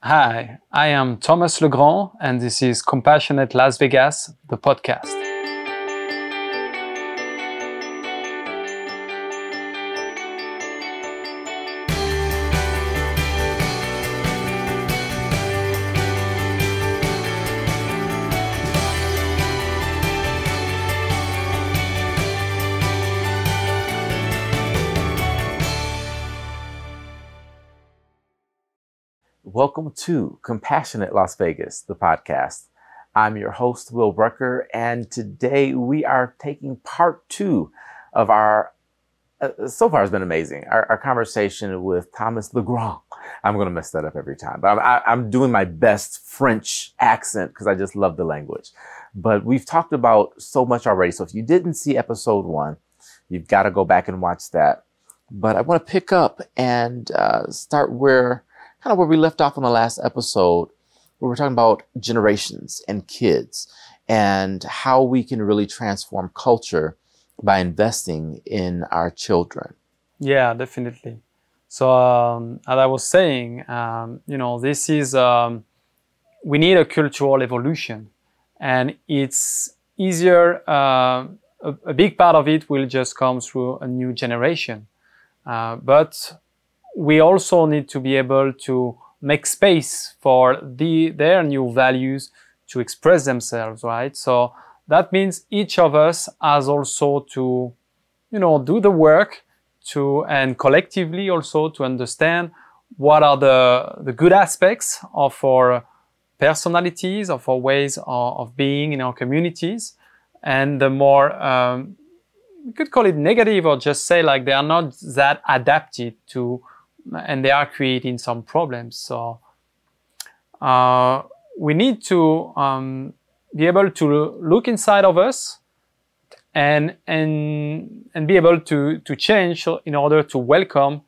Hi, I am Thomas Legrand, and this is Compassionate Las Vegas, the podcast. Welcome to Compassionate Las Vegas, the podcast. I'm your host, Will Brucker, and today we are taking part two of our, uh, so far has been amazing, our, our, conversation with Thomas Legrand. I'm going to mess that up every time, but I'm, I, I'm doing my best French accent because I just love the language. But we've talked about so much already. So if you didn't see episode one, you've got to go back and watch that. But I want to pick up and uh, start where kind of where we left off on the last episode, where we're talking about generations and kids and how we can really transform culture by investing in our children. Yeah, definitely. So, um, as I was saying, um, you know, this is, um, we need a cultural evolution. And it's easier, uh, a, a, big part of it will just come through a new generation. Uh, but we also need to be able to make space for the, their new values to express themselves, right? So that means each of us has also to, you know, do the work to, and collectively also to understand what are the, the good aspects of our personalities, of our ways of, of being in our communities, and the more, um, we could call it negative or just say like they are not that adapted to and they are creating some problems. So uh, we need to um, be able to look inside of us and and and be able to to change in order to welcome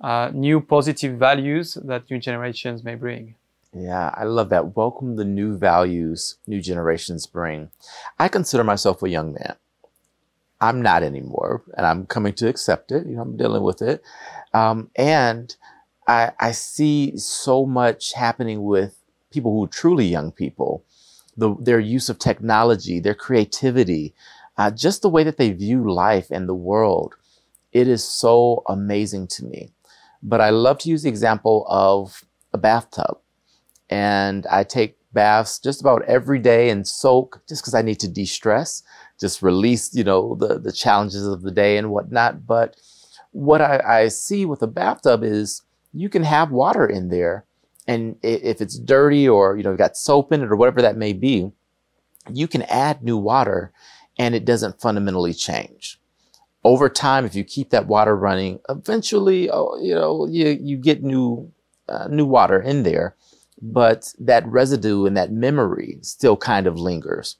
uh, new positive values that new generations may bring. Yeah, I love that. Welcome the new values new generations bring. I consider myself a young man. I'm not anymore, and I'm coming to accept it. You know, I'm dealing with it. Um, and I, I see so much happening with people who are truly young people, the, their use of technology, their creativity, uh, just the way that they view life and the world. It is so amazing to me. But I love to use the example of a bathtub. And I take baths just about every day and soak just because I need to de-stress, just release, you know, the, the challenges of the day and whatnot. But what I, I see with a bathtub is you can have water in there. And if it's dirty or, you know, got soap in it or whatever that may be, you can add new water and it doesn't fundamentally change. Over time, if you keep that water running, eventually, oh, you know, you, you get new, uh, new water in there, but that residue and that memory still kind of lingers.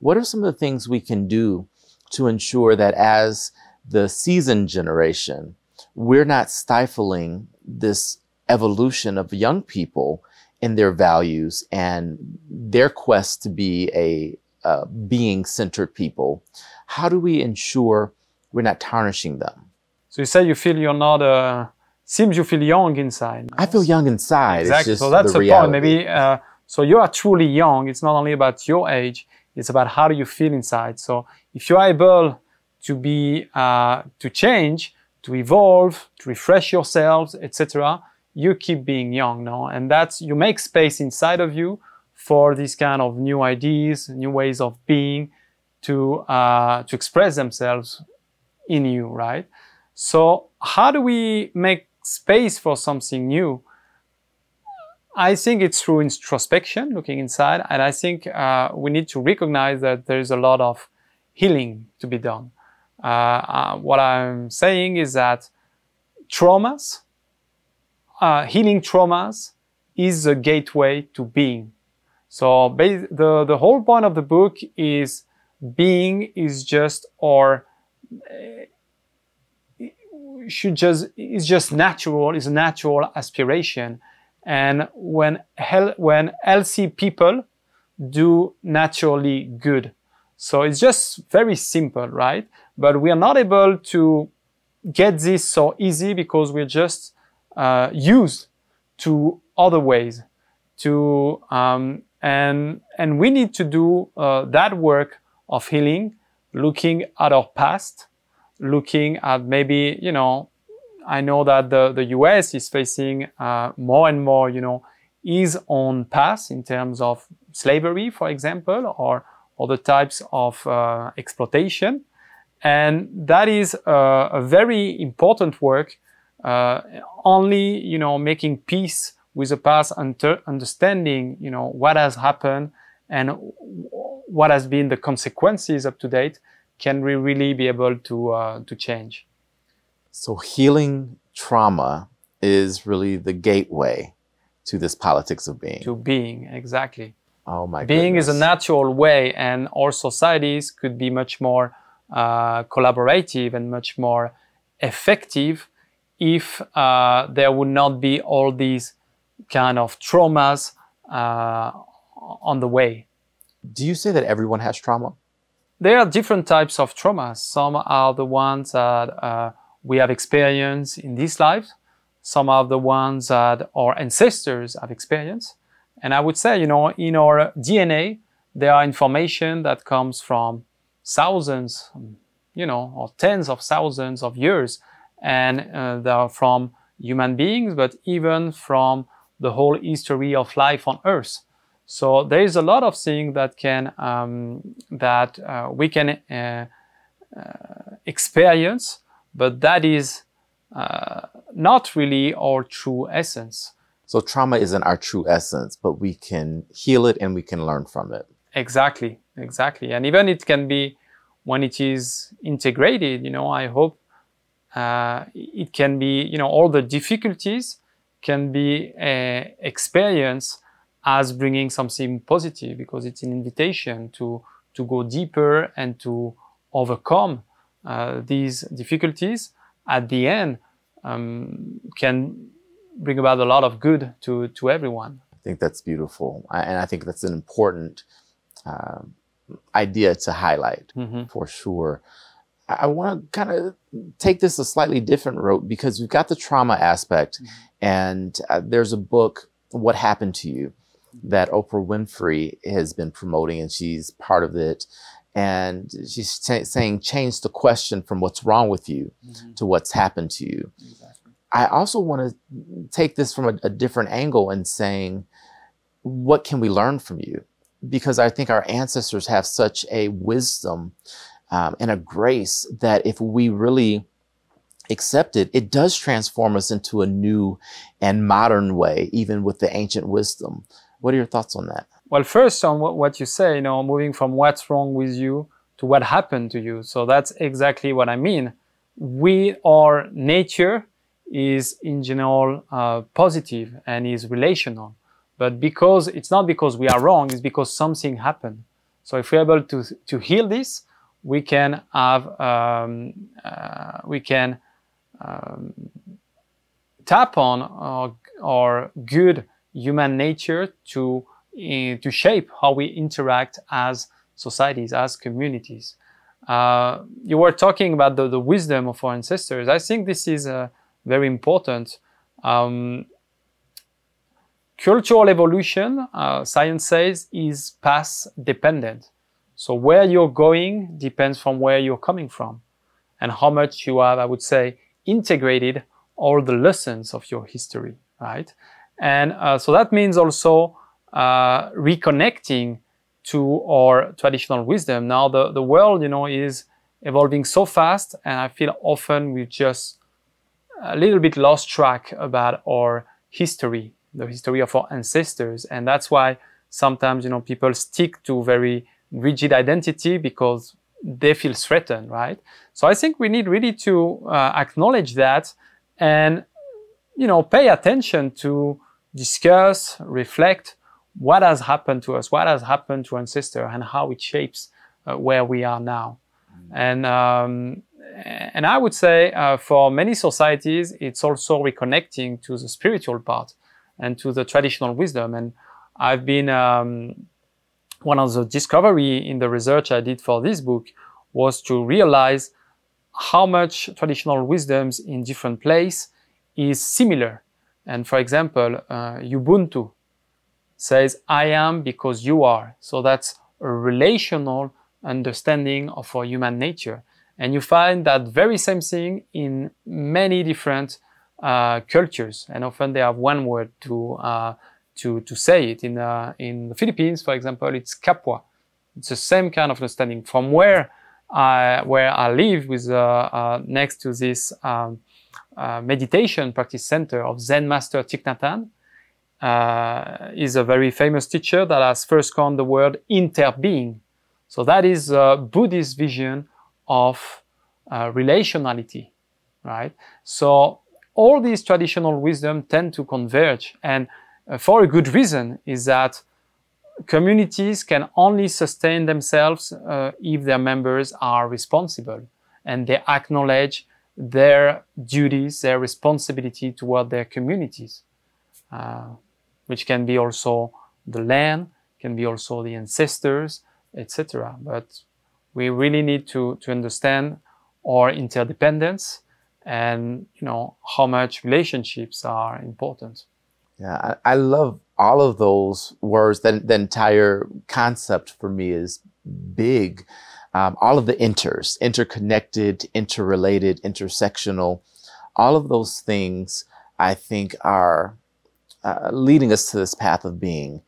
What are some of the things we can do to ensure that as the seasoned generation, we're not stifling this evolution of young people in their values and their quest to be a uh, being centered people. How do we ensure we're not tarnishing them? So you say you feel you're not, uh, seems you feel young inside. I feel young inside. Exactly. so that's the, the point. Maybe, uh, so you are truly young. It's not only about your age. It's about how do you feel inside. So if you're able to be, uh, to change, to evolve, to refresh yourselves, etc., you keep being young, no? And that's, you make space inside of you for these kind of new ideas, new ways of being to, uh, to express themselves in you, right? So how do we make space for something new? I think it's through introspection, looking inside, and I think uh, we need to recognize that there is a lot of healing to be done. Uh, uh, what I'm saying is that traumas, uh, healing traumas, is a gateway to being. So the the whole point of the book is being is just or should just is just natural is a natural aspiration. And when hel- when healthy people do naturally good. So it's just very simple right but we are not able to get this so easy because we're just uh, used to other ways. to um, and and we need to do uh, that work of healing, looking at our past, looking at maybe you know, I know that the the U.S. is facing uh, more and more you know is on path in terms of slavery, for example, or other types of uh, exploitation. And that is uh, a very important work, uh, only, you know, making peace with the past, under, understanding, you know, what has happened and what has been the consequences up to date can we really be able to, uh, to change. So healing trauma is really the gateway to this politics of being. To being, exactly. Oh my Being goodness. is a natural way, and our societies could be much more uh, collaborative and much more effective if uh, there would not be all these kind of traumas uh, on the way. Do you say that everyone has trauma? There are different types of traumas. Some are the ones that uh, we have experienced in this life. Some are the ones that our ancestors have experienced. And I would say, you know, in our DNA, there are information that comes from thousands, you know, or tens of thousands of years. And uh, they are from human beings, but even from the whole history of life on Earth. So there is a lot of things that can um, that uh, we can uh, uh, experience, but that is uh, not really our true essence. So trauma isn't our true essence, but we can heal it and we can learn from it. Exactly, exactly, and even it can be when it is integrated. You know, I hope uh, it can be. You know, all the difficulties can be uh, experienced as bringing something positive because it's an invitation to to go deeper and to overcome uh, these difficulties. At the end, um, can bring about a lot of good to to everyone. I think that's beautiful, I, and I think that's an important um, idea to highlight Mm-hmm. for sure. I, I want to kind of take this a slightly different route because we've got the trauma aspect, and uh, there's a book, "What Happened to You," that Oprah Winfrey has been promoting, and she's part of it. And she's sa- saying, change the question from what's wrong with you to what's happened to you. Exactly. I also want to take this from a, a different angle and saying, what can we learn from you? Because I think our ancestors have such a wisdom um, and a grace that if we really accept it, it does transform us into a new and modern way, even with the ancient wisdom. What are your thoughts on that? Well, first on what, you say, you know, moving from what's wrong with you to what happened to you. So that's exactly what I mean. We, our nature is in general uh, positive and is relational. But because it's not because we are wrong, it's because something happened. So if we're able to, to heal this, we can have, um, uh, we can um, tap on our, our good human nature to uh, to shape how we interact as societies, as communities. Uh, you were talking about the, the wisdom of our ancestors. I think this is uh, very important. Um, cultural evolution, uh, science says, is path dependent. So where you're going depends from where you're coming from and how much you have, I would say, integrated all the lessons of your history, right? And uh, so that means also uh, reconnecting to our traditional wisdom. Now the, the world, you know, is evolving so fast and I feel often we just a little bit lost track about our history, the history of our ancestors. And that's why sometimes, you know, people stick to very rigid identity because they feel threatened, right? So I think we need really to uh, acknowledge that and, you know, pay attention to discuss, reflect what has happened to us, what has happened to ancestor, and how it shapes uh, where we are now. And um, and I would say uh, for many societies, it's also reconnecting to the spiritual part and to the traditional wisdom. And I've been um, one of the discovery in the research I did for this book was to realize how much traditional wisdoms in different place is similar. And for example, uh, Ubuntu says, I am because you are. So that's a relational understanding of our human nature. And you find that very same thing in many different uh, cultures. And often they have one word to, uh, to, to say it. In, uh, in the Philippines, for example, it's kapwa. It's the same kind of understanding. From where I, where I live with, uh, uh, next to this um, meditation practice center of Zen Master Thich Nhat Hanh, is a very famous teacher that has first coined the word interbeing. So that is Buddhist vision of relationality, right? So all these traditional wisdom tend to converge, and uh, for a good reason is that communities can only sustain themselves uh, if their members are responsible and they acknowledge their duties, their responsibility toward their communities. Uh, which can be also the land, can be also the ancestors, etc. But we really need to, to understand our interdependence and you know how much relationships are important. Yeah, I, I love all of those words. That the entire concept for me is big. Um, all of the inters, interconnected, interrelated, intersectional, all of those things I think are uh, leading us to this path of being.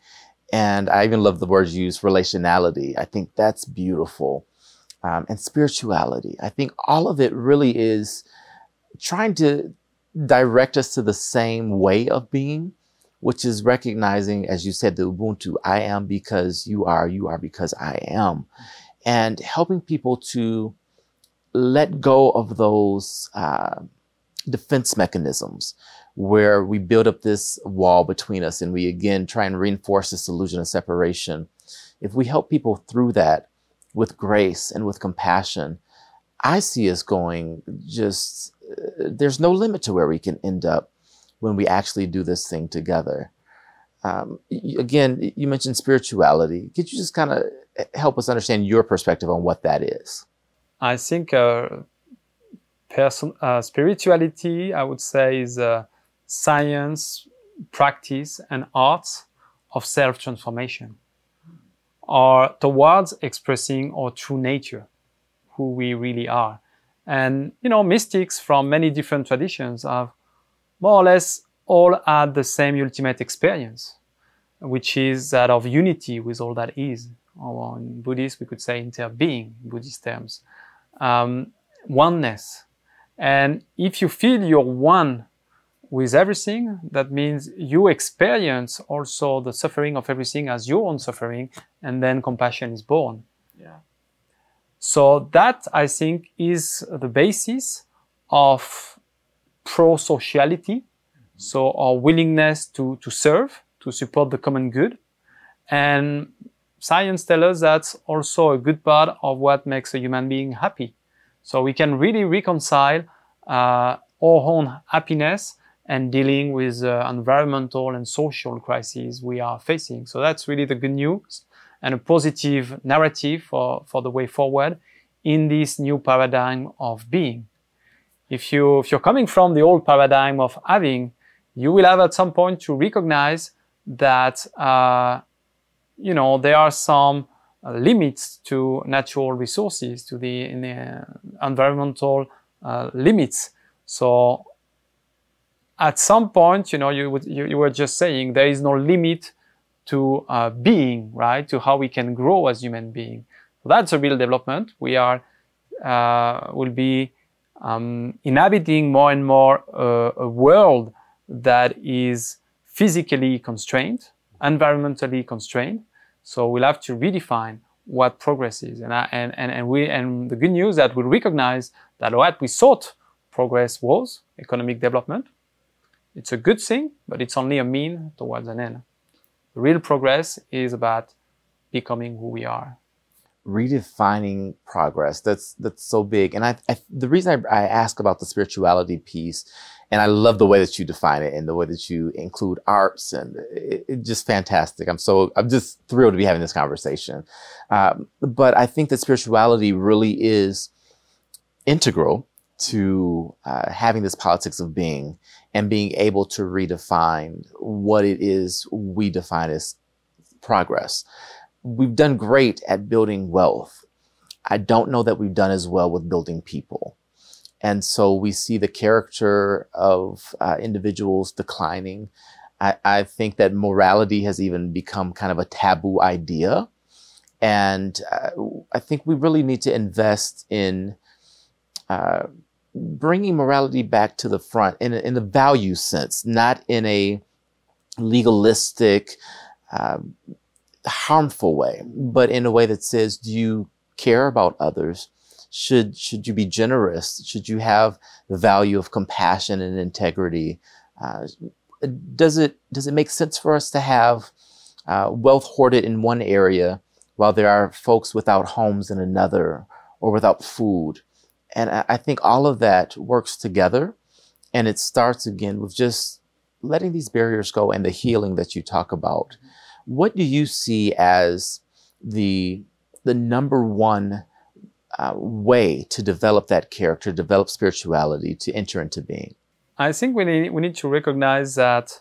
And I even love the words used, relationality. I think that's beautiful. Um, and spirituality. I think all of it really is trying to direct us to the same way of being, which is recognizing, as you said, the Ubuntu, I am because you are, you are because I am. And helping people to let go of those uh, defense mechanisms where we build up this wall between us and we again try and reinforce this illusion of separation. If we help people through that with grace and with compassion, I see us going just, there's no limit to where we can end up when we actually do this thing together. Um, again, you mentioned spirituality. Could you just kind of help us understand your perspective on what that is? I think uh, person, uh, spirituality, I would say, is uh, science, practice, and arts of self transformation are towards expressing our true nature, who we really are. And, you know, mystics from many different traditions have more or less all had the same ultimate experience, which is that of unity with all that is. Or in Buddhist, we could say interbeing, in Buddhist terms. Um, oneness. And if you feel you're one with everything, that means you experience also the suffering of everything as your own suffering, and then compassion is born. Yeah. So that I think is the basis of pro-sociality. So our willingness to, to serve, to support the common good. And science tells us that's also a good part of what makes a human being happy. So we can really reconcile uh, our own happiness and dealing with uh, environmental and social crises we are facing. So that's really the good news and a positive narrative for, for the way forward in this new paradigm of being. If you if you're coming from the old paradigm of having, you will have at some point to recognize that uh, you know there are some uh, limits to natural resources, to the, the environmental uh, limits. So at some point, you know, you, would, you, you were just saying there is no limit to uh, being, right? To how we can grow as human being. So that's a real development. We are uh, will be um, inhabiting more and more uh, a world that is physically constrained, environmentally constrained. So we'll have to redefine what progress is. And, I, and, and, and, we, and the good news that we recognize that what we thought progress was economic development it's a good thing, but it's only a mean towards an end. Real progress is about becoming who we are. Redefining progress. That's that's so big. And I, I the reason I, I ask about the spirituality piece, and I love the way that you define it and the way that you include arts and it, it just fantastic. I'm so I'm just thrilled to be having this conversation. Um, but I think that spirituality really is integral to uh, having this politics of being and being able to redefine what it is we define as progress. We've done great at building wealth. I don't know that we've done as well with building people. And so we see the character of uh, individuals declining. I, I, think that morality has even become kind of a taboo idea. And uh, I think we really need to invest in uh, bringing morality back to the front in, in the value sense, not in a legalistic, uh, harmful way, but in a way that says, do you care about others? Should, should you be generous? Should you have the value of compassion and integrity? Uh, does it, does it make sense for us to have uh, wealth hoarded in one area while there are folks without homes in another or without food? And I think all of that works together. And it starts again with just letting these barriers go and the healing that you talk about. What do you see as the, the number one uh, way to develop that character, develop spirituality, to enter into being? I think we need, we need to recognize that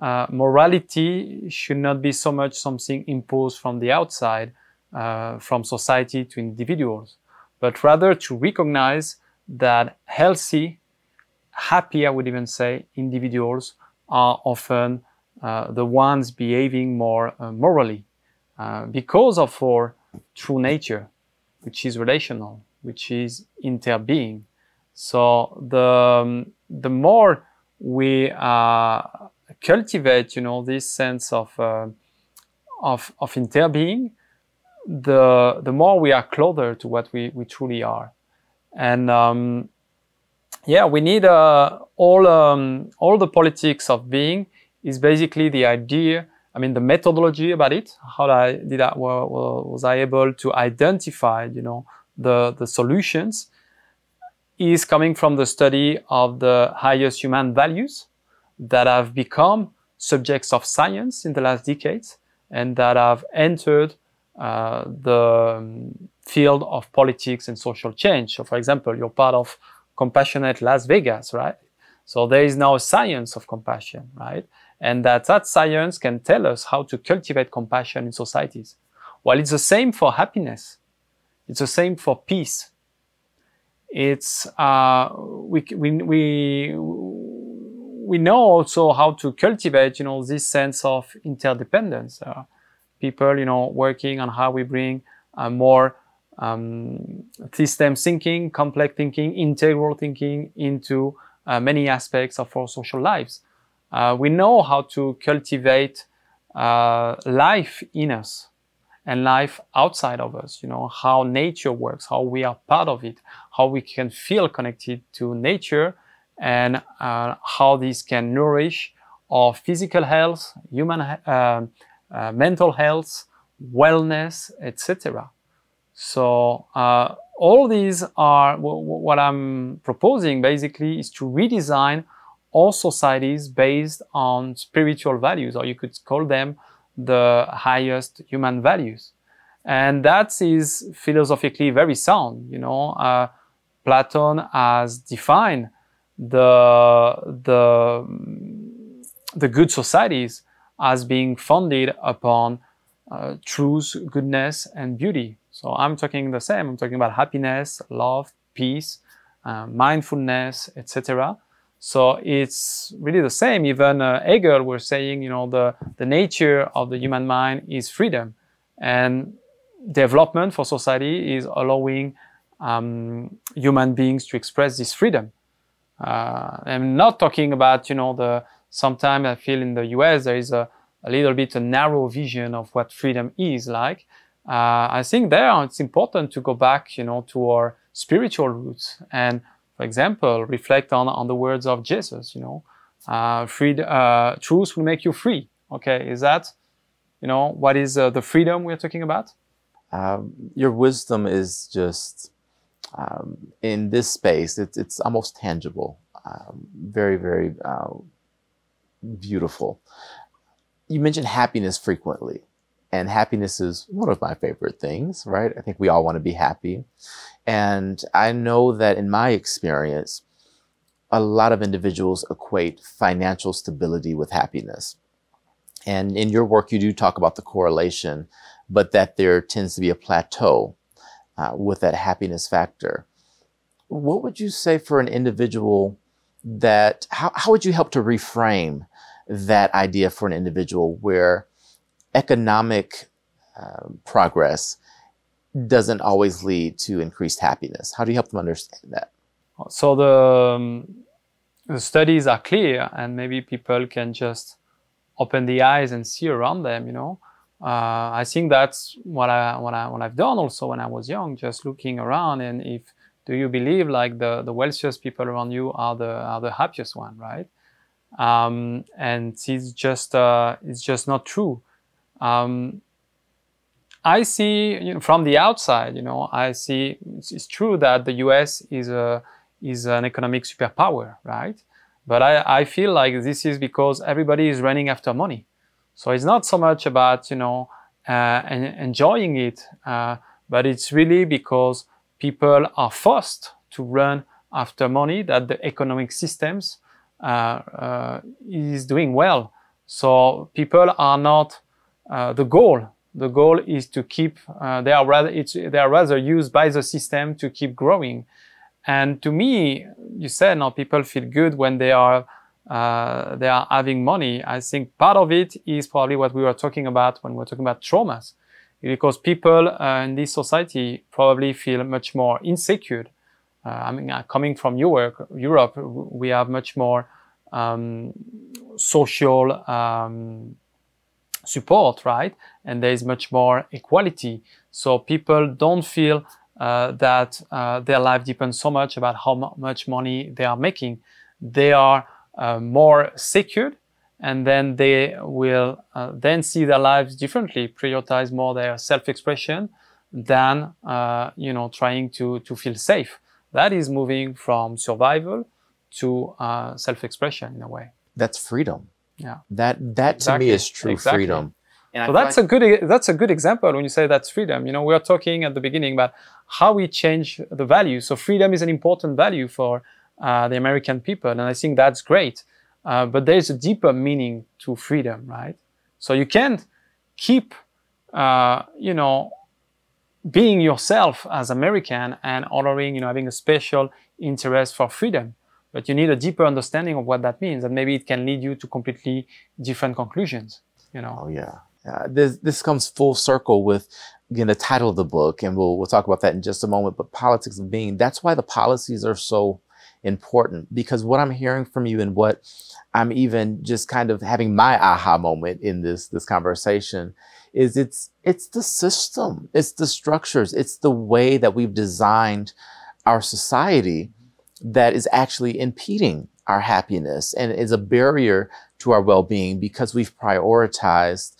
uh, morality should not be so much something imposed from the outside, uh, from society to individuals but rather to recognize that healthy, happy, I would even say, individuals are often uh, the ones behaving more uh, morally uh, because of our true nature, which is relational, which is interbeing. So the, um, the more we uh, cultivate, you know, this sense of, uh, of, of interbeing, the the more we are closer to what we, we truly are. And um, yeah, we need uh, all um, all the politics of being is basically the idea. I mean, the methodology about it. How did I, did I was I able to identify, you know, the the solutions? Is coming from the study of the highest human values that have become subjects of science in the last decades and that have entered uh, the um, field of politics and social change. So, for example, you're part of Compassionate Las Vegas, right? So there is now a science of compassion, right? And that that science can tell us how to cultivate compassion in societies. Well, it's the same for happiness. It's the same for peace. It's uh, we we we we know also how to cultivate, you know, this sense of interdependence. Uh, people, you know, working on how we bring uh, more um, system thinking, complex thinking, integral thinking into uh, many aspects of our social lives. Uh, we know how to cultivate life in us and life outside of us, you know, how nature works, how we are part of it, how we can feel connected to nature and uh, how this can nourish our physical health, human uh, uh, mental health, wellness, etc. So uh, all these are what I'm proposing basically is to redesign all societies based on spiritual values, or you could call them the highest human values. And that is philosophically very sound. You know, uh, Platon has defined the the the good societies as being founded upon uh, truth, goodness, and beauty. So I'm talking the same. I'm talking about happiness, love, peace, uh, mindfulness, etc. So it's really the same. Even uh, Hegel was saying, you know, the, the nature of the human mind is freedom. And development for society is allowing um, human beings to express this freedom. Uh, I'm not talking about, you know, the sometimes I feel in the US there is a, a little bit a narrow vision of what freedom is like. Uh, I think there it's important to go back, you know, to our spiritual roots and, for example, reflect on, on the words of Jesus, you know, uh, freed, uh, truth will make you free. Okay, is that, you know, what is uh, the freedom we're talking about? Um, your wisdom is just um, in this space. It's it's almost tangible. Um, very very uh, beautiful. You mentioned happiness frequently. And happiness is one of my favorite things, right? I think we all want to be happy. And I know that in my experience, a lot of individuals equate financial stability with happiness. And in your work, you do talk about the correlation, but that there tends to be a plateau uh, with that happiness factor. What would you say for an individual that, how, how would you help to reframe that idea for an individual where economic uh, progress doesn't always lead to increased happiness? How do you help them understand that? So the, um, the studies are clear, and maybe people can just open the eyes and see around them. You know, uh, I think that's what I what I what I've done also when I was young, just looking around and if do you believe like the the wealthiest people around you are the are the happiest one, right? Um, and it's just uh, it's just not true. Um, I see you know, from the outside, you know, I see it's, it's, true that the U.S. is a is an economic superpower, right? But I, I feel like this is because everybody is running after money. So it's not so much about you know uh, enjoying it, uh, but it's really because people are forced to run after money that the economic systems is doing well. So people are not uh, the goal the goal is to keep uh, they are rather they are rather used by the system to keep growing. And to me you said now people feel good when they are uh, they are having money. I think part of it is probably what we were talking about when we were talking about traumas because people uh, in this society probably feel much more insecure uh, i mean uh, coming from europe europe we have much more um, social um, support, right? And there is much more equality. So people don't feel uh, that uh, their life depends so much about how much money they are making. They are uh, more secured and then they will uh, then see their lives differently, prioritize more their self-expression than, uh, you know, trying to, to feel safe. That is moving from survival to uh, self-expression in a way. That's freedom. Yeah. That that exactly. to me is true exactly. freedom. And so that's like- a good that's a good example when you say that's freedom. You know, we are talking at the beginning about how we change the value. So freedom is an important value for uh, the American people, and I think that's great. Uh, but there's a deeper meaning to freedom, right? So you can't keep, uh, you know, being yourself as American and honoring, you know, having a special interest for freedom. But you need a deeper understanding of what that means and maybe it can lead you to completely different conclusions you know? Oh yeah. Uh, this this comes full circle with again the title of the book and we'll we'll talk about that in just a moment but politics of being that's why the policies are so important because what i'm hearing from you and what i'm even just kind of having my aha moment in this this conversation is it's it's the system it's the structures it's the way that we've designed our society that is actually impeding our happiness and is a barrier to our well-being because we've prioritized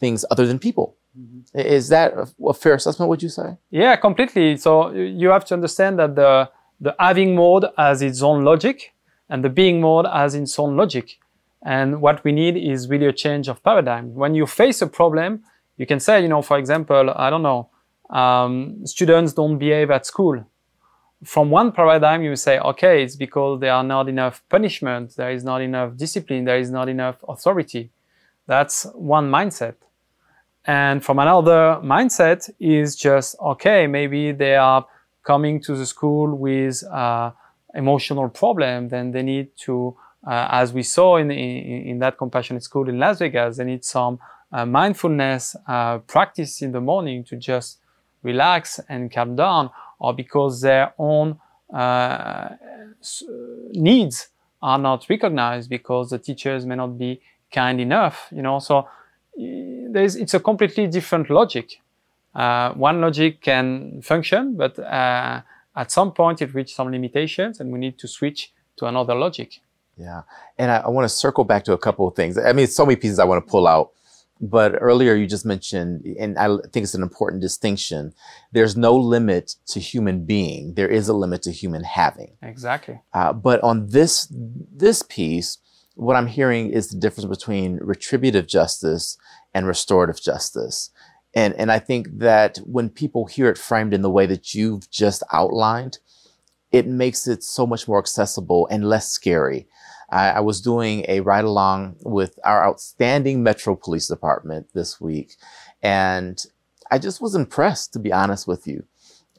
things other than people. Mm-hmm. Is that a fair assessment? Would you say? Yeah, completely. So you have to understand that the the having mode has its own logic, and the being mode has its own logic. And what we need is really a change of paradigm. When you face a problem, you can say, you know, for example, I don't know, um, students don't behave at school from one paradigm, you say, okay, it's because there are not enough punishment, there is not enough discipline, there is not enough authority. That's one mindset. And from another mindset is just, okay, maybe they are coming to the school with uh, emotional problem, then they need to, uh, as we saw in, in, in, that compassionate school in Las Vegas, they need some uh, mindfulness uh, practice in the morning to just relax and calm down or because their own uh, needs are not recognized because the teachers may not be kind enough, you know. So it's a completely different logic. Uh, one logic can function, but uh, at some point it reaches some limitations and we need to switch to another logic. Yeah. And I, I want to circle back to a couple of things. I mean, so many pieces I want to pull out. But earlier you just mentioned, and I think it's an important distinction. There's no limit to human being. There is a limit to human having. Exactly. Uh, but on this this piece, what I'm hearing is the difference between retributive justice and restorative justice. And, and I think that when people hear it framed in the way that you've just outlined, it makes it so much more accessible and less scary. I, I was doing a ride along with our outstanding Metro Police Department this week, and I just was impressed, to be honest with you.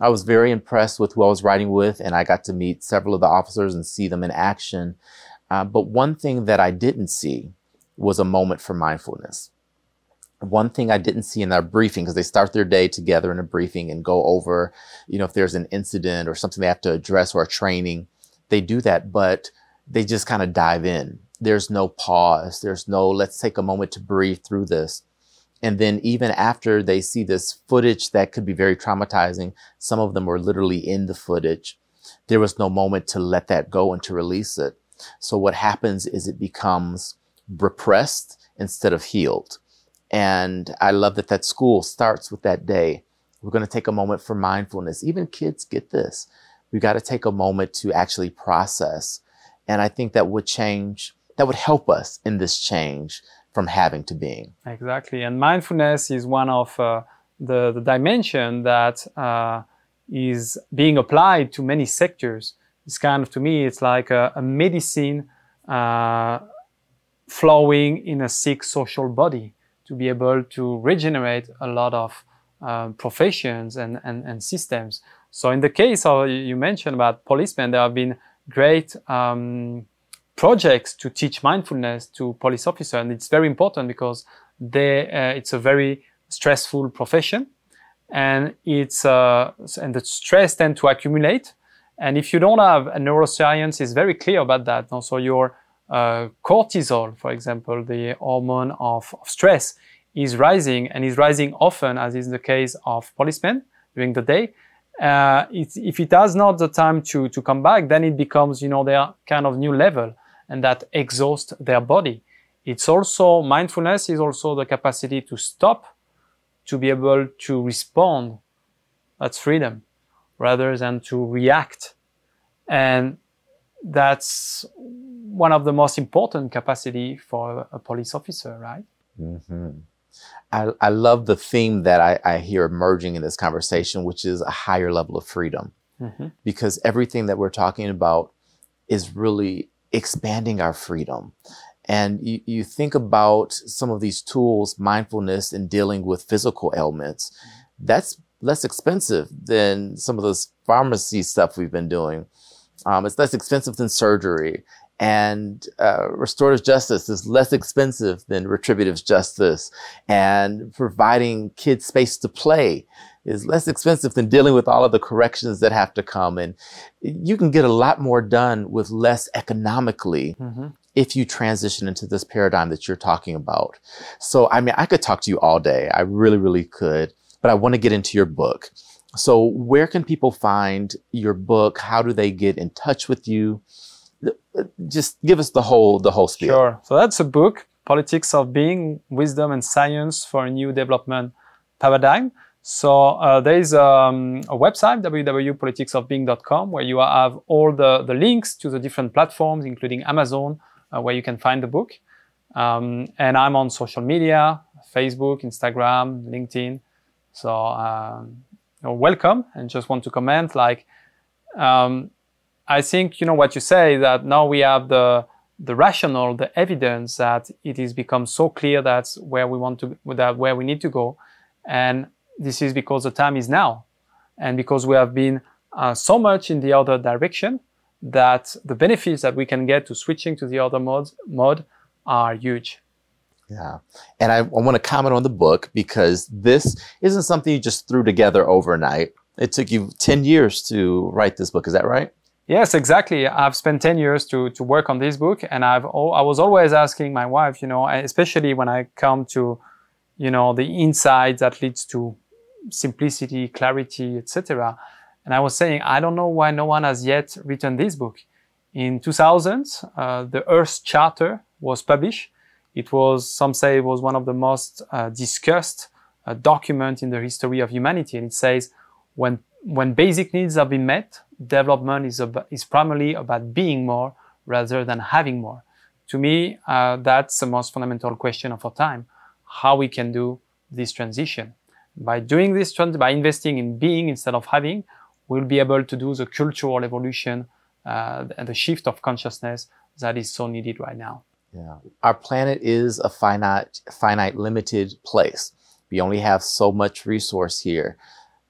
I was very impressed with who I was riding with, and I got to meet several of the officers and see them in action. Uh, but one thing that I didn't see was a moment for mindfulness. One thing I didn't see in our briefing, because they start their day together in a briefing and go over, you know, if there's an incident or something they have to address or a training, they do that, but they just kind of dive in. There's no pause. There's no, let's take a moment to breathe through this. And then even after they see this footage that could be very traumatizing, some of them were literally in the footage. There was no moment to let that go and to release it. So what happens is it becomes repressed instead of healed. And I love that that school starts with that day. We're going to take a moment for mindfulness. Even kids get this. We got to take a moment to actually process. And I think that would change, that would help us in this change from having to being. Exactly. And mindfulness is one of uh, the, the dimension that uh, is being applied to many sectors. It's kind of, to me, it's like a, a medicine uh, flowing in a sick social body to be able to regenerate a lot of um, professions and, and, and systems. So in the case of you mentioned about policemen, there have been great um, projects to teach mindfulness to police officers, and it's very important because they, uh, it's a very stressful profession, and it's uh, and the stress tend to accumulate. And if you don't have a neuroscience, is very clear about that. Also, your uh, cortisol, for example, the hormone of, of, stress, is rising and is rising often, as is the case of policemen during the day. Uh, if it has not the time to, to come back, then it becomes, you know, their kind of new level and that exhaust their body. It's also mindfulness is also the capacity to stop, to be able to respond. That's freedom rather than to react. And that's one of the most important capacity for a police officer, right? Mm-hmm. I, I, love the theme that I, I, hear emerging in this conversation, which is a higher level of freedom. Mm-hmm. Because everything that we're talking about is really expanding our freedom. And you, you think about some of these tools, mindfulness in dealing with physical ailments. That's less expensive than some of those pharmacy stuff we've been doing. Um, it's less expensive than surgery. And uh, restorative justice is less expensive than retributive justice. And providing kids space to play is less expensive than dealing with all of the corrections that have to come. And you can get a lot more done with less economically mm-hmm. if you transition into this paradigm that you're talking about. So, I mean, I could talk to you all day. I really, really could, but I want to get into your book. So, where can people find your book? How do they get in touch with you? Just give us the whole the whole spiel. Sure. So that's a book, Politics of Being, Wisdom and Science for a New Development Paradigm. So uh, there is um, a website, www.politicsofbeing.com, where you have all the, the links to the different platforms, including Amazon, uh, where you can find the book. Um, and I'm on social media, Facebook, Instagram, LinkedIn. So uh, welcome and just want to comment like, um, I think, you know, what you say that now we have the, the rational, the evidence that it has become so clear that's where we want to, that where we need to go. And this is because the time is now and because we have been uh, so much in the other direction that the benefits that we can get to switching to the other modes mode are huge. Yeah. And I, I want to comment on the book because this isn't something you just threw together overnight. It took you 10 years to write this book. Is that right? Yes, exactly. I've spent 10 years to, to work on this book and I've, I was always asking my wife, you know, especially when I come to, you know, the insight that leads to simplicity, clarity, etc. And I was saying, I don't know why no one has yet written this book. In 2000, uh, the Earth Charter was published. It was, some say, it was one of the most uh, discussed uh, documents in the history of humanity. And it says, when when basic needs have been met, development is, about, is primarily about being more rather than having more. To me, uh, that's the most fundamental question of our time. how we can do this transition. By doing this, trans- by investing in being instead of having, we'll be able to do the cultural evolution uh, and the shift of consciousness that is so needed right now. Yeah. Our planet is a finite, finite, limited place. We only have so much resource here,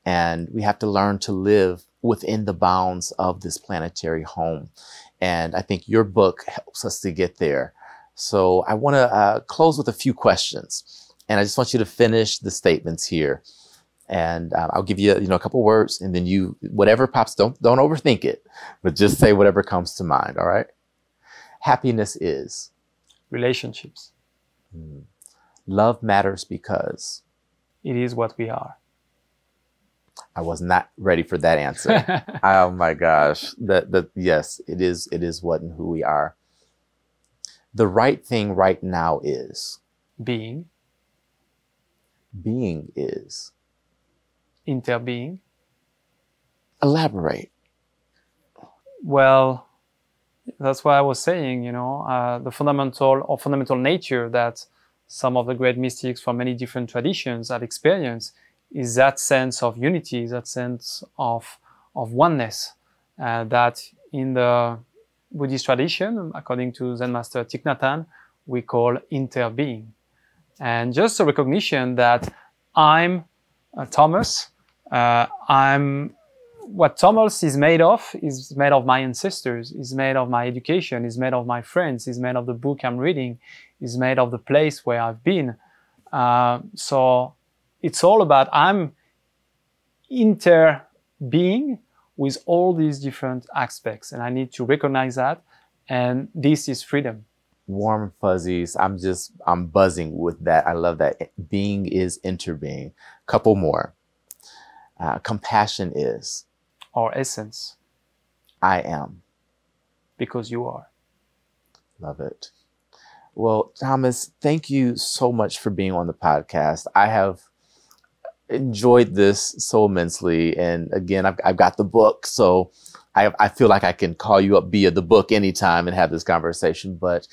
and we have to learn to live within the bounds of this planetary home. And I think your book helps us to get there. So I want to uh, close with a few questions, and I just want you to finish the statements here. And um, I'll give you, you know, a couple words, and then you, whatever pops, don't don't overthink it, but just say whatever comes to mind. All right. Happiness is relationships. Mm. Love matters because it is what we are. I was not ready for that answer. oh my gosh. That that yes, it is it is what and who we are. The right thing right now is being. Being is interbeing. Elaborate. Well, that's why I was saying, you know, uh, the fundamental or fundamental nature that some of the great mystics from many different traditions have experienced is that sense of unity, that sense of of oneness uh, that in the Buddhist tradition, according to Zen master Thich Nhat Hanh, we call interbeing. And just a recognition that I'm uh, Thomas, uh, I'm what Thomas is made of is made of my ancestors, is made of my education, is made of my friends, is made of the book I'm reading, is made of the place where I've been. Uh, so it's all about I'm inter being with all these different aspects, and I need to recognize that. And this is freedom. Warm fuzzies. I'm just I'm buzzing with that. I love that. Being is interbeing. Couple more. Uh, compassion is our essence. I am. Because you are. Love it. Well, Thomas, thank you so much for being on the podcast. I have enjoyed this so immensely. And again, I've, I've got the book, so I, I, feel like I can call you up via the book anytime and have this conversation. But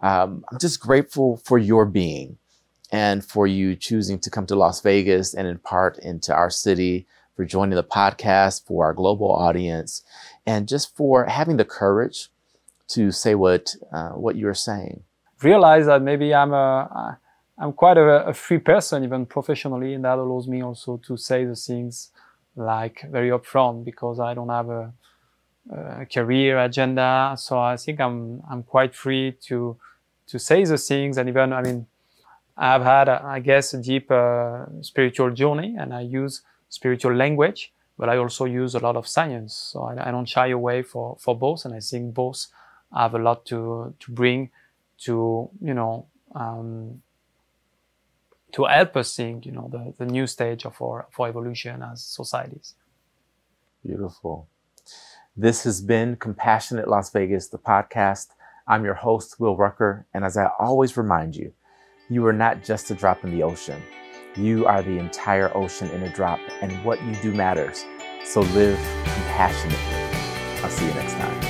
um, I'm just grateful for your being and for you choosing to come to Las Vegas and in part into our city for joining the podcast, for our global audience, and just for having the courage to say what uh, what you're saying. Realize that maybe I'm a I'm quite a, a, free person, even professionally, and that allows me also to say the things like very upfront because I don't have a, a career agenda. So I think I'm I'm quite free to to say the things, and even I mean I've had, I guess, a deep uh, spiritual journey, and I use spiritual language, but I also use a lot of science. So I, I, don't shy away for, for both. And I think both have a lot to, to bring to, you know, um, to help us think, you know, the, the new stage of our, of our evolution as societies. Beautiful. This has been Compassionate Las Vegas, the podcast. I'm your host, Will Rucker. And as I always remind you, you are not just a drop in the ocean. You are the entire ocean in a drop, and what you do matters. So live compassionately. I'll see you next time.